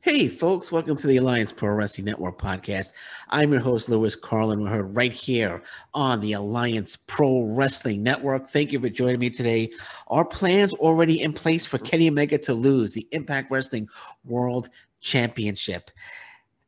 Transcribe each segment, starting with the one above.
Hey, folks, welcome to the Alliance Pro Wrestling Network podcast. I'm your host, Lewis Carlin. We're right here on the Alliance Pro Wrestling Network. Thank you for joining me today. Our plans already in place for Kenny Omega to lose the Impact Wrestling World Championship.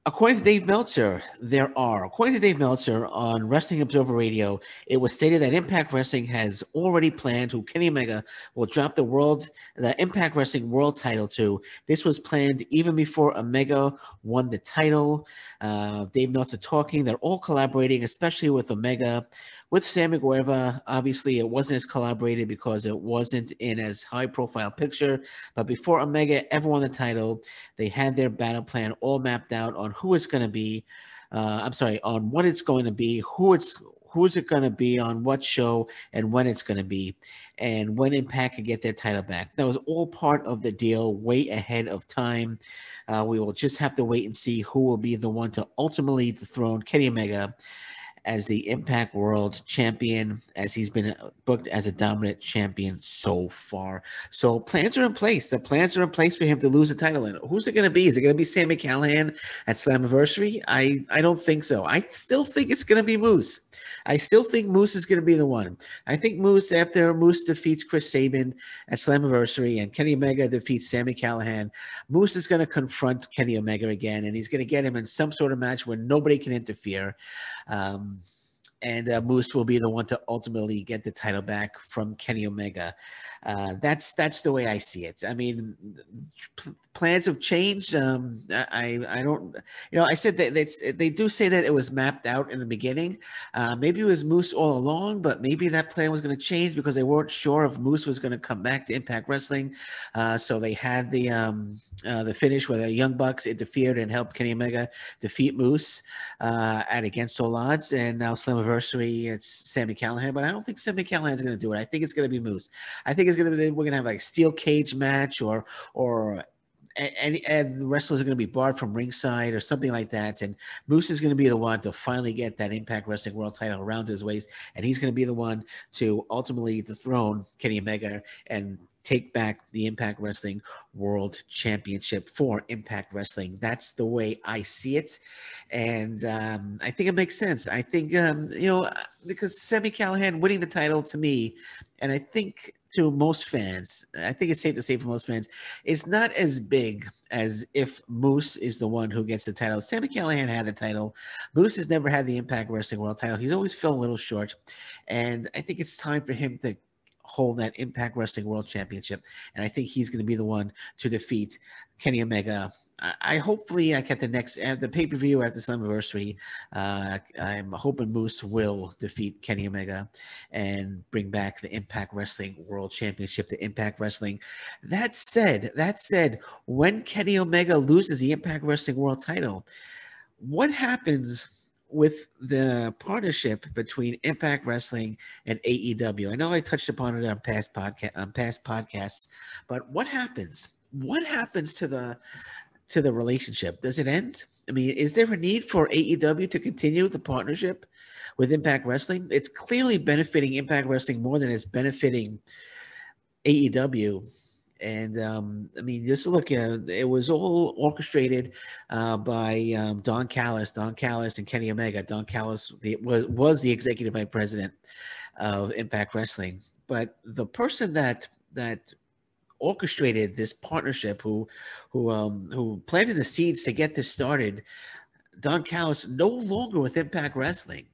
According to Dave Meltzer, there are. According to Dave Meltzer on Wrestling Observer Radio, it was stated that Impact Wrestling has already planned who Kenny Omega will drop the world, the Impact Wrestling World Title to. This was planned even before Omega won the title. Uh, Dave Meltzer talking. They're all collaborating, especially with Omega. With Sammy Guevara, obviously it wasn't as collaborated because it wasn't in as high profile picture. But before Omega ever won the title, they had their battle plan all mapped out on who it's going to be. Uh, I'm sorry, on what it's going to be, who it's who's it going to be on what show and when it's going to be and when impact can get their title back that was all part of the deal way ahead of time uh, we will just have to wait and see who will be the one to ultimately dethrone kenny omega as the Impact World Champion, as he's been uh, booked as a dominant champion so far. So plans are in place. The plans are in place for him to lose the title. And who's it going to be? Is it going to be Sami Callihan at Slammiversary? I I don't think so. I still think it's going to be Moose. I still think Moose is going to be the one. I think Moose, after Moose defeats Chris Sabin at Slammiversary and Kenny Omega defeats Sami Callihan, Moose is going to confront Kenny Omega again, and he's going to get him in some sort of match where nobody can interfere. Um, and uh, Moose will be the one to ultimately get the title back from Kenny Omega. Uh, that's that's the way I see it. I mean, plans have changed. Um, I I don't, you know, I said that they, they do say that it was mapped out in the beginning. Uh, maybe it was Moose all along, but maybe that plan was going to change because they weren't sure if Moose was going to come back to Impact Wrestling. Uh, so they had the um, uh, the finish where the Young Bucks interfered and helped Kenny Omega defeat Moose uh, at Against All Odds, and now Slammiversary it's Sami Callihan, But I don't think Sami Callihan is going to do it. I think it's going to be Moose. I think it's gonna be we're gonna have like a steel cage match or or and, and the wrestlers are going to be barred from ringside or something like that. And Moose is going to be the one to finally get that Impact Wrestling World Title around his waist, and he's going to be the one to ultimately dethrone Kenny Omega and take back the Impact Wrestling World Championship for Impact Wrestling. That's the way I see it, and um, I think it makes sense. I think um, you know because Sami Callihan winning the title to me, and I think to most fans, I think it's safe to say for most fans, it's not as big as if Moose is the one who gets the title. Sami Callihan had the title. Moose has never had the Impact Wrestling World title. He's always fell a little short. And I think it's time for him to hold that Impact Wrestling World Championship. And I think he's going to be the one to defeat Kenny Omega. I, hopefully I get the next uh, the pay per view after Slammiversary. Uh, I'm hoping Moose will defeat Kenny Omega and bring back the Impact Wrestling World Championship to Impact Wrestling. That said, that said, when Kenny Omega loses the Impact Wrestling World Title, what happens? With the partnership between Impact Wrestling and AEW. I know I touched upon it on past podcast on past podcasts, but what happens? What happens to the to the relationship? Does it end? I mean, is there a need for AEW to continue the partnership with Impact Wrestling? It's clearly benefiting Impact Wrestling more than it's benefiting AEW and um, I mean, just look, uh, it was all orchestrated uh, by um, Don Callis, Don Callis, and Kenny Omega. Don Callis the, was was the executive vice president of Impact Wrestling, but the person that that orchestrated this partnership, who who um, who planted the seeds to get this started, Don Callis, no longer with Impact Wrestling.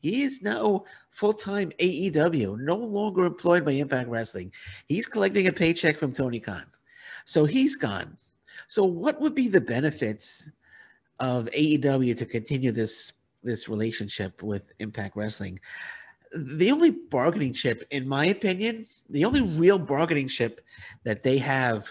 He is now full time AEW, no longer employed by Impact Wrestling. He's collecting a paycheck from Tony Khan. So he's gone. So, what would be the benefits of AEW to continue this this relationship with Impact Wrestling? The only bargaining chip, in my opinion, the only real bargaining chip that they have,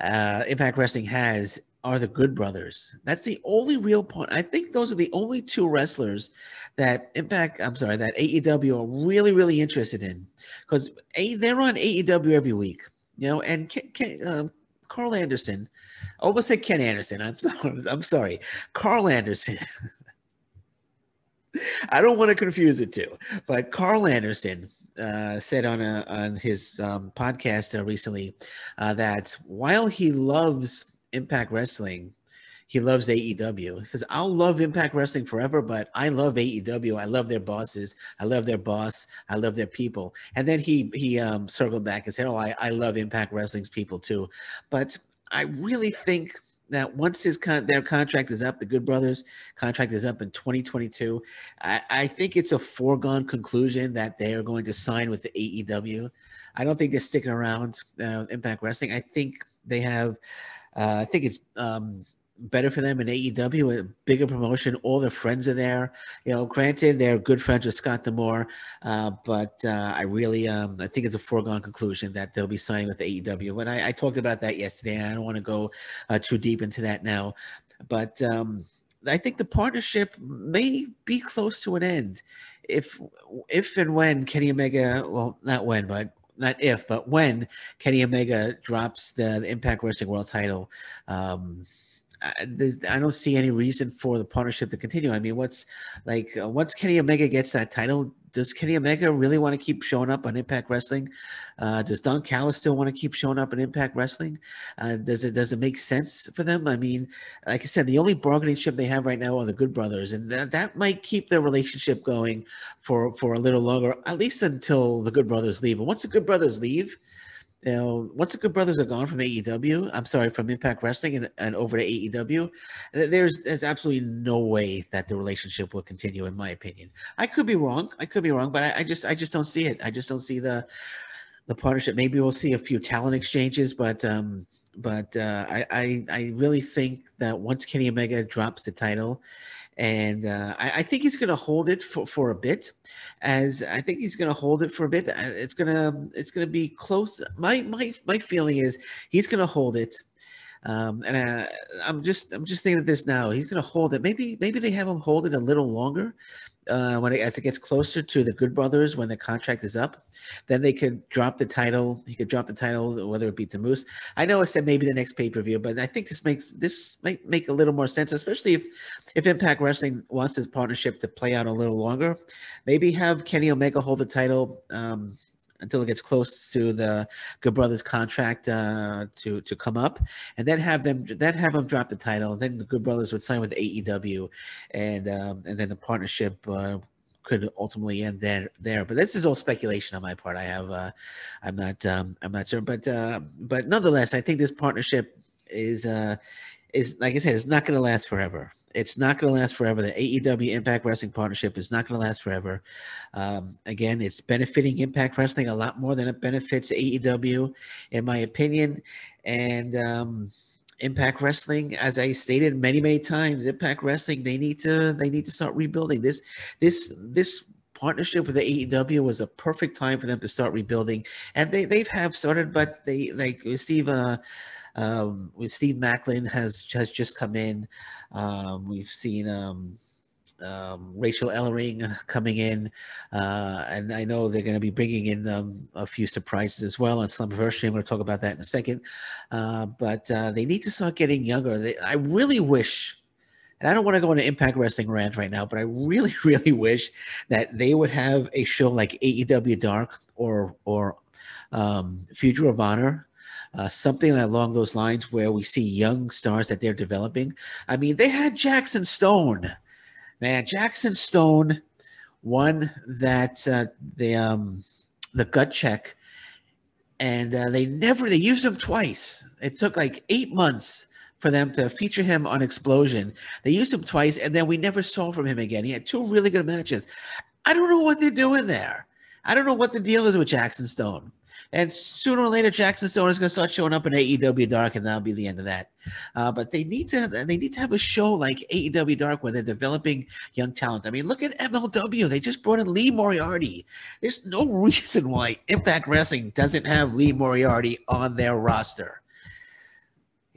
uh, Impact Wrestling has, are the Good Brothers. That's the only real point. I think those are the only two wrestlers that Impact, I'm sorry, that AEW are really, really interested in because they're on AEW every week, you know. And Ken, Ken, uh, Karl Anderson, I almost said Ken Anderson. I'm sorry, I'm sorry, Karl Anderson. I don't want to confuse it too, but Karl Anderson uh, said on a on his um, podcast uh, recently uh, that while he loves Impact Wrestling, he loves AEW. He says, I'll love Impact Wrestling forever, but I love AEW. I love their bosses. I love their boss. I love their people. And then he he um, circled back and said, Oh, I, I love Impact Wrestling's people too. But I really think that once his con- their contract is up, the Good Brothers contract is up in 2022. I, I think it's a foregone conclusion that they are going to sign with the AEW. I don't think they're sticking around uh, Impact Wrestling. I think they have. Uh, I think it's um, better for them in AEW, a bigger promotion. All their friends are there. You know, granted, they're good friends with Scott D'Amore, uh, but uh, I really, um, I think it's a foregone conclusion that they'll be signing with AEW. When I, I talked about that yesterday, I don't want to go uh, too deep into that now, but um, I think the partnership may be close to an end. If, if and when Kenny Omega, well, not when, but not if, but when Kenny Omega drops the, the Impact Wrestling World Title. Um, I, I don't see any reason for the partnership to continue. I mean, what's like uh, once Kenny Omega gets that title, does Kenny Omega really want to keep showing up on Impact Wrestling? Uh, does Don Callis still want to keep showing up on Impact Wrestling? Uh, does it does it make sense for them? I mean, like I said, the only bargaining chip they have right now are the Good Brothers, and that, that might keep their relationship going for for a little longer, at least until the Good Brothers leave. And once the Good Brothers leave, know, once the Good Brothers are gone from AEW, I'm sorry, from Impact Wrestling and, and over to AEW, there's there's absolutely no way that the relationship will continue, in my opinion. I could be wrong. I could be wrong, but I, I just I just don't see it. I just don't see the the partnership. Maybe we'll see a few talent exchanges, but um, but uh, I, I I really think that once Kenny Omega drops the title and uh, I, I, think he's going to hold it for, for a bit. As I think he's going to hold it for a bit. Uh, it's gonna it's gonna be close. My my my feeling is he's going to hold it. Um, and I, I'm just I'm just thinking of this now. He's going to hold it. Maybe maybe they have him hold it a little longer uh, when it, as it gets closer to the Good Brothers when the contract is up, then they could drop the title. He could drop the title, whether it be to Moose. I know I said maybe the next pay per view, but I think this makes this might make a little more sense, especially if if Impact Wrestling wants his partnership to play out a little longer. Maybe have Kenny Omega hold the title. Um, until it gets close to the Good Brothers contract uh, to to come up, and then have them then have them drop the title, and then the Good Brothers would sign with AEW, and um, and then the partnership. Uh, could ultimately end there there. But this is all speculation on my part. I have uh i'm not um i'm not certain. But uh but nonetheless i think this partnership is uh is like i said it's not going to last forever it's not going to last forever. The AEW Impact Wrestling partnership is not going to last forever. Um, again, it's benefiting Impact Wrestling a lot more than it benefits AEW, in my opinion. And um, Impact Wrestling, as I stated many, many times, Impact Wrestling they need to they need to start rebuilding this this this partnership with the AEW was a perfect time for them to start rebuilding, and they they have started, but they like Steve. Uh, um, with Steve Maclin has has just come in. Um, we've seen um, um, Rachel Ellering coming in, uh, and I know they're going to be bringing in um, a few surprises as well on Slammiversary. I'm going to talk about that in a second. Uh, but uh, they need to start getting younger. They, I really wish. And I don't want to go into Impact Wrestling rant right now, but I really, really wish that they would have a show like AEW Dark or or um, Future of Honor uh, something along those lines where we see young stars that they're developing. I mean, they had Jackson Stone, man. Jackson Stone one that uh, the um, the gut check, and uh, they never they used him twice. It took like eight months for them to feature him on Explosion. They used him twice, and then we never saw from him again. He had two really good matches. I don't know what they're doing there. I don't know what the deal is with Jackson Stone. And sooner or later, Jackson Stone is going to start showing up in AEW Dark, and that'll be the end of that. Uh, but they need to they need to have a show like AEW Dark where they're developing young talent. I mean, look at MLW; they just brought in Lee Moriarty. There's no reason why Impact Wrestling doesn't have Lee Moriarty on their roster.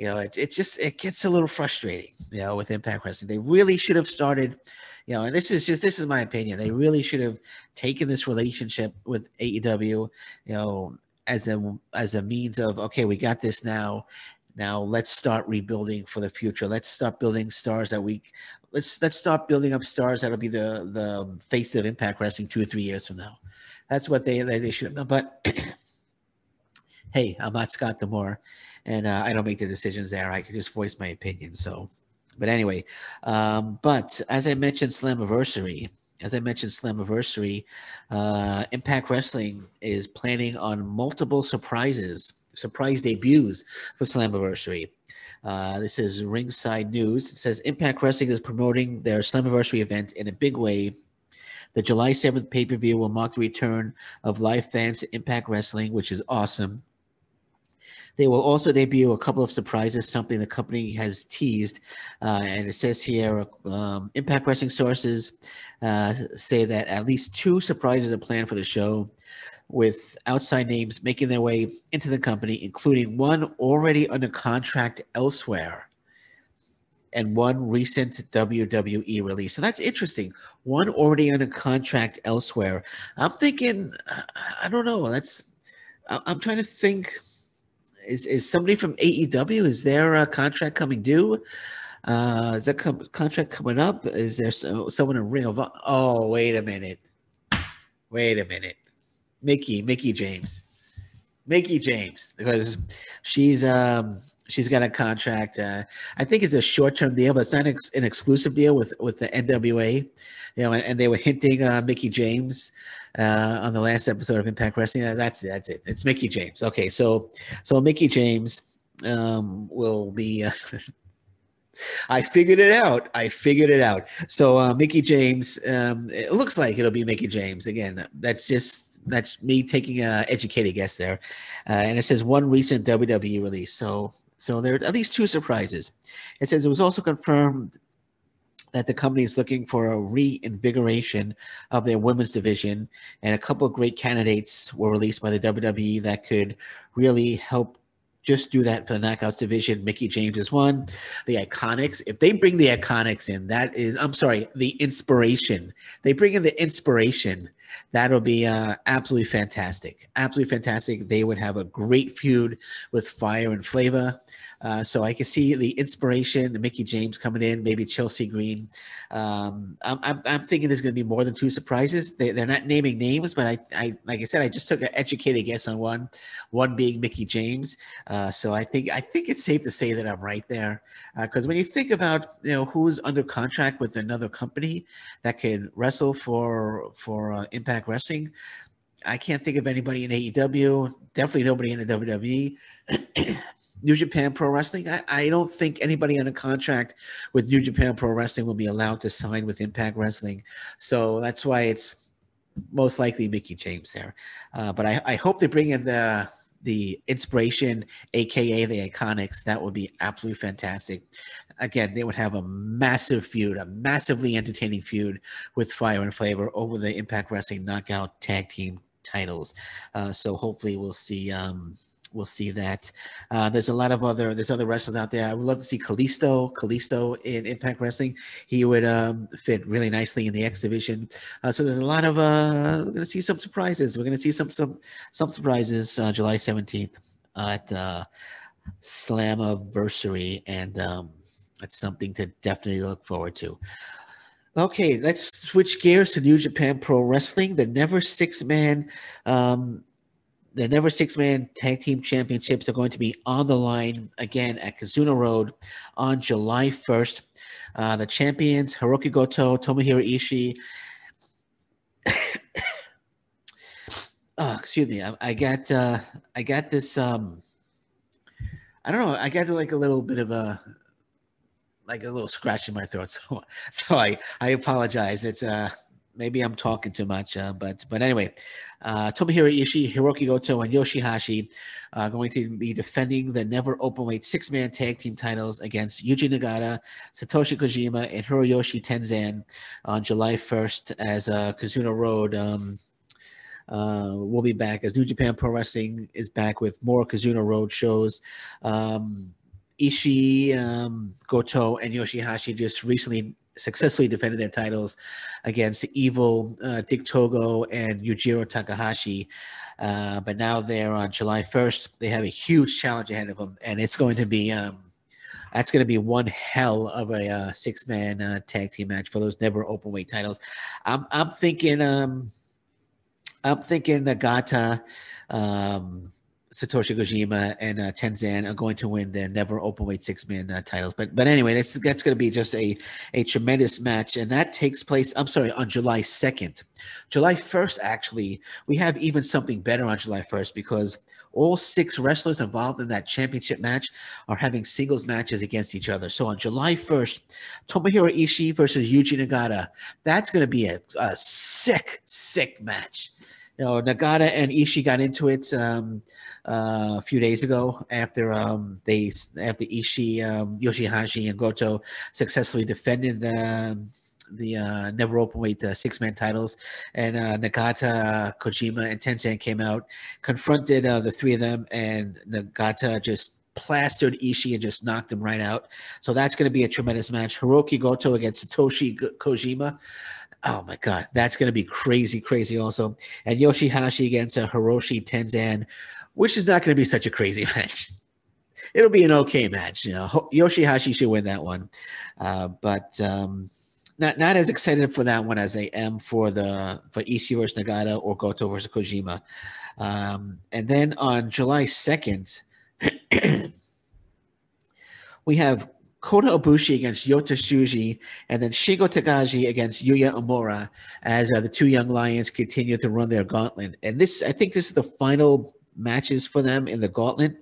You know, it, it just it gets a little frustrating. You know, with Impact Wrestling, they really should have started you know, and this is just this is my opinion. They really should have taken this relationship with AEW, you know, as a as a means of okay, we got this now. Now let's start rebuilding for the future. Let's start building stars that we let's let's start building up stars that'll be the the face of Impact Wrestling two or three years from now. That's what they they, they should have done. But hey, I'm not Scott D'Amore, and uh, I don't make the decisions there. I can just voice my opinion. So, but anyway, um, but as I mentioned, Slammiversary. As I mentioned, Slammiversary, uh, Impact Wrestling is planning on multiple surprises, surprise debuts for Slammiversary. Uh, this is Ringside News. It says Impact Wrestling is promoting their Slammiversary event in a big way. The July 7th pay per view will mark the return of live fans to Impact Wrestling, which is awesome. They will also debut a couple of surprises, something the company has teased. Uh, and it says here um, Impact Wrestling sources uh, say that at least two surprises are planned for the show with outside names making their way into the company, including one already under contract elsewhere and one recent WWE release. So that's interesting. One already under contract elsewhere. I'm thinking, I don't know. That's, I'm trying to think. Is is somebody from AEW? Is there a contract coming due? Uh, is that com- contract coming up? Is there so, someone in Ring of? Oh, wait a minute. Wait a minute. Mickie, Mickie James, Mickie James, because she's um she's got a contract. Uh, I think it's a short term deal, but it's not ex- an exclusive deal with with the NWA. You know, and, and they were hinting uh, Mickie James uh, on the last episode of Impact Wrestling. That's it. that's it. It's Mickie James. Okay, so so Mickie James um, will be. Uh, I figured it out. I figured it out. So uh, Mickie James, um, it looks like it'll be Mickie James again. That's just that's me taking a educated guess there. Uh, and it says one recent WWE release. So so there are at least two surprises. It says it was also confirmed that the company is looking for a reinvigoration of their women's division, and a couple of great candidates were released by the WWE that could really help just do that for the knockouts division. Mickie James is one. The Iconics, if they bring the Iconics in, that is, I'm sorry, the inspiration. They bring in the inspiration. That'll be uh, absolutely fantastic. Absolutely fantastic. They would have a great feud with Fire and Flavor. Uh, so I can see the inspiration, Mickie James coming in, maybe Chelsea Green. Um, I'm, I'm, I'm, thinking there's going to be more than two surprises. They, are not naming names, but I, I, like I said, I just took an educated guess on one, one being Mickie James. Uh, so I think I think it's safe to say that I'm right there, because uh, when you think about you know who's under contract with another company that can wrestle for for uh, Impact Wrestling. I can't think of anybody in AEW. Definitely nobody in the WWE. New Japan Pro Wrestling. I, I don't think anybody on a contract with New Japan Pro Wrestling will be allowed to sign with Impact Wrestling. So that's why it's most likely Mickie James there. Uh, but I, I hope they bring in the the inspiration, aka the Iconics. That would be absolutely fantastic. Again, they would have a massive feud, a massively entertaining feud with Fire and Flavor over the Impact Wrestling Knockout Tag Team titles. Uh, so hopefully we'll see. Um, we'll see that. Uh, there's a lot of other there's other wrestlers out there. I would love to see Kalisto, Kalisto in Impact Wrestling. He would um, fit really nicely in the X division. Uh, so there's a lot of uh, we're gonna see some surprises. We're gonna see some some some surprises uh, July 17th at uh, Slammiversary, and um, that's something to definitely look forward to. Okay, let's switch gears to New Japan Pro Wrestling. The Never Six Man um, the Never Six Man Tag Team Championships are going to be on the line again at Kizuna Road on July 1st. Uh, the champions, Hiroki Goto, Tomohiro Ishii. oh, excuse me. I, I got uh, I got this. Um, I don't know. I got like a little bit of a like a little scratch in my throat. So so I I apologize. It's uh maybe I'm talking too much, uh, but but anyway, uh, Tomohiro Ishii, Hiroki Goto, and Yoshihashi are going to be defending the never openweight six-man tag team titles against Yuji Nagata, Satoshi Kojima, and Hiroyoshi Tenzan on July 1st as uh, Kizuna Road. Um, uh, we'll be back as New Japan Pro Wrestling is back with more Kizuna Road shows. Um, Ishii, um, Goto, and Yoshihashi just recently successfully defended their titles against Evil, uh, Dick Togo, and Yujiro Takahashi. Uh, but now they're on July 1st. They have a huge challenge ahead of them, and it's going to be um, that's going to be one hell of a uh, six man uh, tag team match for those never open weight titles. I'm I'm thinking um, I'm thinking Nagata, um, Satoshi Kojima and uh, Tenzan are going to win the never openweight six man uh, titles. But but anyway, that's that's going to be just a a tremendous match, and that takes place. I'm sorry, on July second, July first. Actually, we have even something better on July first because all six wrestlers involved in that championship match are having singles matches against each other. So on July 1st, Tomohiro Ishii versus Yuji Nagata. That's going to be a, a sick, sick match. You know, Nagata and Ishii got into it. Um, uh, a few days ago after um, they after Ishii, um, Yoshihashi, and Goto successfully defended the the uh, never openweight uh, six man titles, and uh, Nagata, Kojima, and Tenzan came out, confronted uh, the three of them, and Nagata just plastered Ishii and just knocked him right out. So that's going to be a tremendous match. Hiroki Goto against Satoshi Kojima. Oh my God, that's going to be crazy, crazy also. And Yoshihashi against uh, Hiroshi Tenzan which is not going to be such a crazy match. It'll be an okay match. You know, Yoshihashi should win that one, uh, but um, not not as excited for that one as I am for the for Ishii versus Nagata or Goto versus Kojima. Um, and then on July second, we have Kota Ibushi against Yota Tsuji, and then Shingo Takagi against Yuya Uemura as uh, the two young lions continue to run their gauntlet. And this, I think, this is the final matches for them in the gauntlet.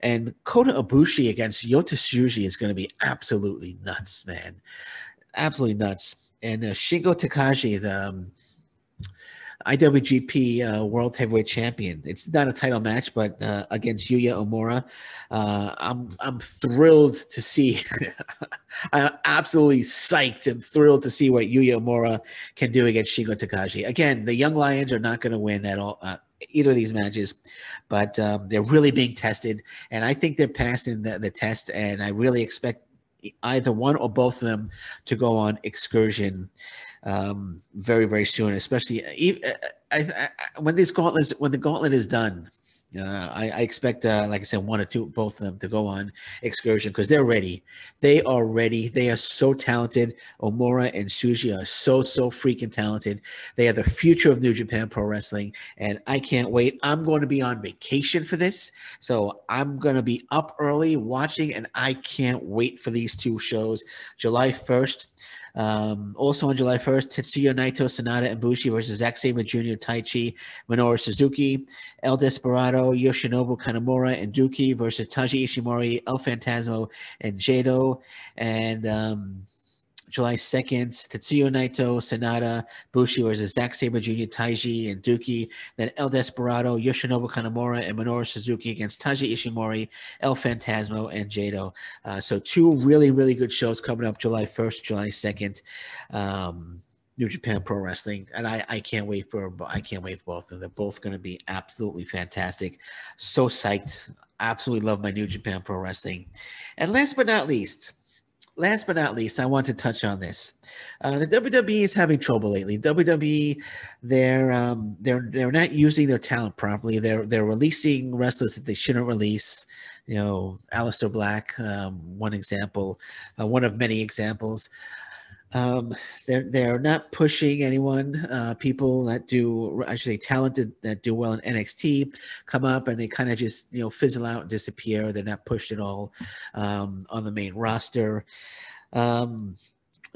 And Kota Ibushi against Yota Tsuji is going to be absolutely nuts, man. Absolutely nuts. And uh, Shingo Takagi, the um, IWGP uh, World Heavyweight Champion. It's not a title match, but uh, against Yuya Uemura, uh, I'm I'm thrilled to see. I'm absolutely psyched and thrilled to see what Yuya Uemura can do against Shingo Takagi. Again, the Young Lions are not going to win at all uh, either of these matches, but um, they're really being tested, and I think they're passing the, the test. And I really expect either one or both of them to go on excursion um, very very soon. Especially I, I, I, when this gauntlet when the gauntlet is done, uh, I, I, expect, uh, like I said, one or two, both of them to go on excursion because they're ready. They are ready. They are so talented. Omura and Tsuji are so, so freaking talented. They are the future of New Japan Pro Wrestling, and I can't wait. I'm going to be on vacation for this, so I'm going to be up early watching, and I can't wait for these two shows. July 1st, um, also on July 1st, Tetsuya Naito, and Bushi versus Zack Sabre Jr., Taichi, Minoru Suzuki, El Desperado, Yoshinobu Kanemaru, and Douki versus Taiji Ishimori, El Phantasmo, and Jado. And um, July 2nd, Tetsuya Naito, Sanada, Bushi versus Zack Sabre Jr., Taichi, and Douki. Then El Desperado, Yoshinobu Kanemaru, and Minoru Suzuki against Taiji Ishimori, El Phantasmo, and Jado. Uh, so two really, really good shows coming up July 1st, July 2nd. Um, New Japan Pro Wrestling, and I, I can't wait for I can't wait for both of them. They're both going to be absolutely fantastic. So psyched! Absolutely love my New Japan Pro Wrestling. And last but not least, last but not least, I want to touch on this. Uh, the WWE is having trouble lately. WWE, they're um, they're they're not using their talent properly. They're they're releasing wrestlers that they shouldn't release. You know, Aleister Black, um, one example, uh, one of many examples. Um, they're they're not pushing anyone. Uh, people that do, I should say, talented that do well in NXT come up and they kind of just you know fizzle out and disappear. They're not pushed at all um, on the main roster. Um,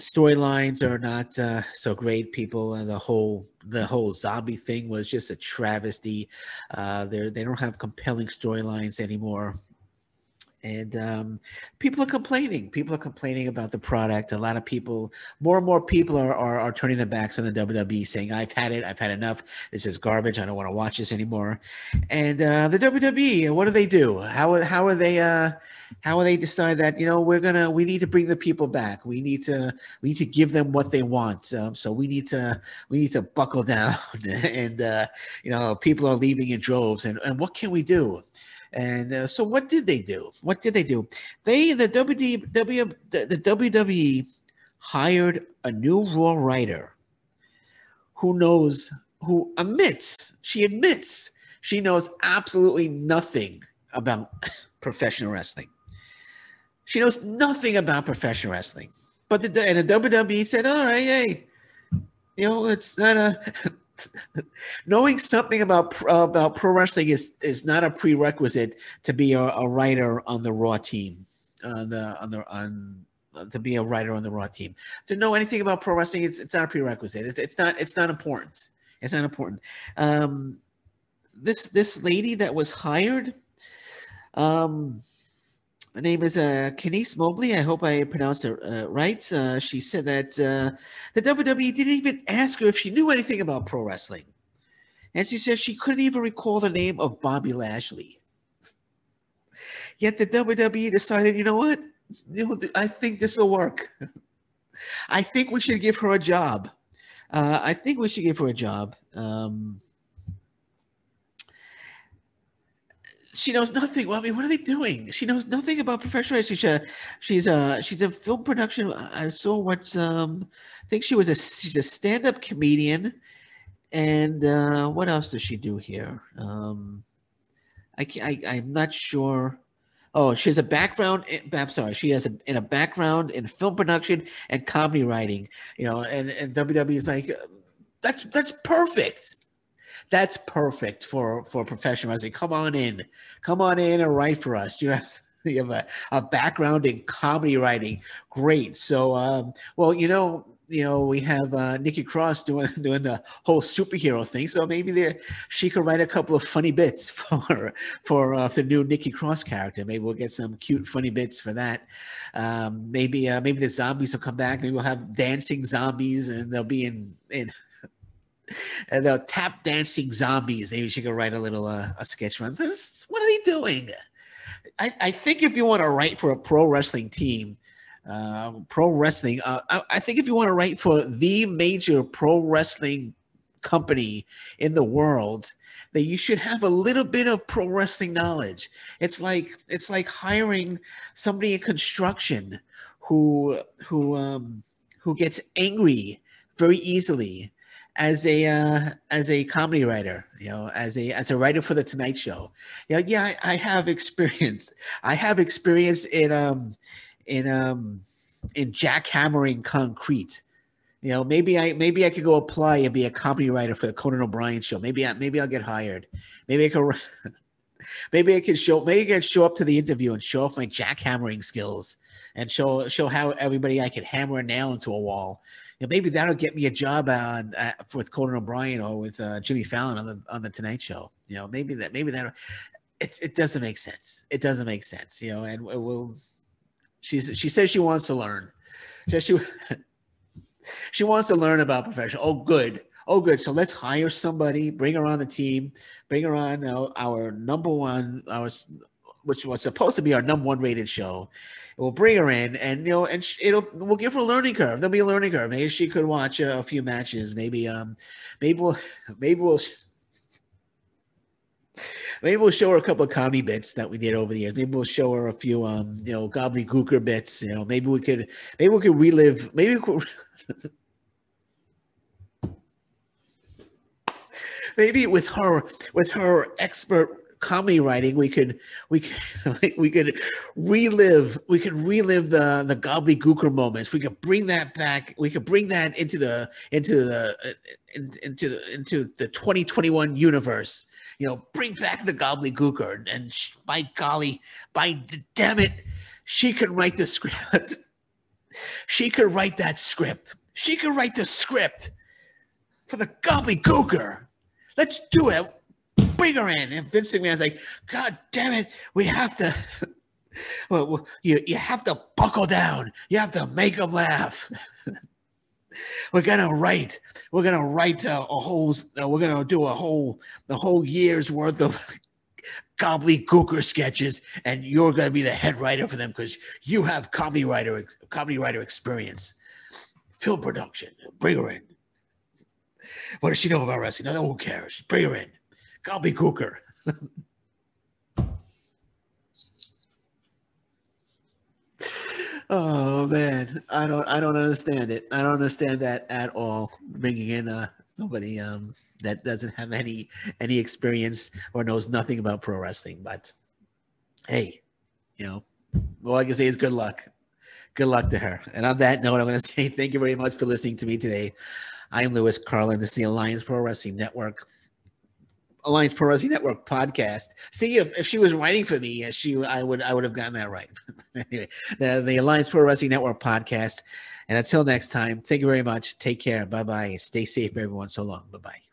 storylines are not uh, so great. People, uh, the whole the whole zombie thing was just a travesty. Uh, they they don't have compelling storylines anymore and um, people are complaining. People are complaining about the product. A lot of people, more and more people are, are, are turning their backs on the WWE, saying, "I've had it. I've had enough. This is garbage. I don't want to watch this anymore." And uh, the WWE, what do they do? How how are they? Uh, how are they decide that you know we're gonna we need to bring the people back? We need to we need to give them what they want. Um, so we need to we need to buckle down. and uh, you know people are leaving in droves. And and what can we do? And uh, so, what did they do? What did they do? They, the the, the WWE, hired a new Raw writer who knows, who admits, she admits, she knows absolutely nothing about professional wrestling. She knows nothing about professional wrestling. But the and the WWE said, "All right, hey, you know, it's not a knowing something about uh, about pro wrestling is is not a prerequisite to be a, a writer on the Raw team. On the on the on to be a writer on the Raw team. To know anything about pro wrestling, it's it's not a prerequisite. It, it's not it's not important. It's not important. Um, this this lady that was hired, um, her name is uh, Kenice Mobley. I hope I pronounced it uh, right. Uh, she said that uh, the WWE didn't even ask her if she knew anything about pro wrestling, and she said she couldn't even recall the name of Bobby Lashley. Yet the WWE decided, you know what? I think this will work. I think we should give her a job. Uh, I think we should give her a job. Um, she knows nothing. Well, I mean, what are they doing? She knows nothing about professional. She's a, she's a, film production. I saw what um, I think she was a she's a stand-up comedian, and uh, what else does she do here? Um, I, can't. I I'm not sure. Oh, she has a background. In, I'm sorry, she has a, in a background in film production and comedy writing. You know, and and WWE is like, that's that's perfect. That's perfect for for professional wrestling. Come on in, come on in and write for us. You have you have a, a background in comedy writing. Great. So, um, well, you know, you know, we have uh, Nikki Cross doing doing the whole superhero thing. So maybe there she could write a couple of funny bits for for uh, the new Nikki Cross character. Maybe we'll get some cute funny bits for that. Um, maybe uh, maybe the zombies will come back. Maybe we'll have dancing zombies, and they'll be in in. And they'll tap dancing zombies. Maybe she could write a little uh, a sketch on this. What are they doing? I, I think if you want to write for a pro wrestling team, uh, pro wrestling. Uh, I, I, think if you want to write for the major pro wrestling company in the world, that you should have a little bit of pro wrestling knowledge. It's like it's like hiring somebody in construction who who um, who gets angry very easily as a uh, as a comedy writer, you know, as a as a writer for the Tonight Show. Know, yeah, I, I have experience. I have experience in um in um in jackhammering concrete. You know, maybe I maybe I could go apply and be a comedy writer for the Conan O'Brien show. Maybe I maybe I'll get hired. Maybe I could maybe I can show maybe I can show up to the interview and show off my jackhammering skills and show show how everybody I can hammer a nail into a wall. And maybe that'll get me a job on uh, with Conan O'Brien or with uh, Jimmy Fallon on the on the Tonight Show. You know, maybe that maybe that it, it doesn't make sense. It doesn't make sense. You know, and we'll She's she says she wants to learn. She she, she wants to learn about professional. Oh, good. Oh, good. So let's hire somebody, bring her on the team, bring her on our, our number one, our which was supposed to be our number one rated show. We'll bring her in, and you know, and it'll we'll give her a learning curve. There'll be a learning curve. Maybe she could watch a, a few matches. Maybe um, maybe we'll maybe we'll maybe we'll show her a couple of comedy bits that we did over the years. Maybe we'll show her a few, um, you know, gobbledygooker bits. You know, maybe we could, maybe we could relive. Maybe we could, maybe with her, with her expert comedy writing, we could, we could, we could relive, we could relive the the gobbledygooker moments. We could bring that back. We could bring that into the into the uh, into the into the 2021 universe you know, bring back the gobbledygooker. And, and she, by golly, by damn it, she could write the script. she could write that script. She could write the script for the gobbledygooker. Let's do it. Bring her in. And Vince McMahon's like, God damn it, we have to. well, you you have to buckle down. You have to make them laugh. we're gonna write we're gonna write a, a whole uh, we're gonna do a whole the whole year's worth of gobbledygooker sketches and you're gonna be the head writer for them because you have comedy writer comedy writer experience film production bring her in what does she know about wrestling no who cares bring her in gobbledygooker Oh man, I don't I don't understand it. I don't understand that at all. Bringing in uh, somebody um, that doesn't have any any experience or knows nothing about pro wrestling. But hey, you know, all I can say is good luck. Good luck to her. And on that note, I'm going to say thank you very much for listening to me today I'm Lewis Carlin. This is the Alliance Pro Wrestling Network. Alliance Pro Wrestling Network podcast. See if, if she was writing for me, uh, she I would I would have gotten that right. anyway, the, the Alliance Pro Wrestling Network podcast. And until next time, thank you very much. Take care. Bye bye. Stay safe, everyone. So long. Bye bye.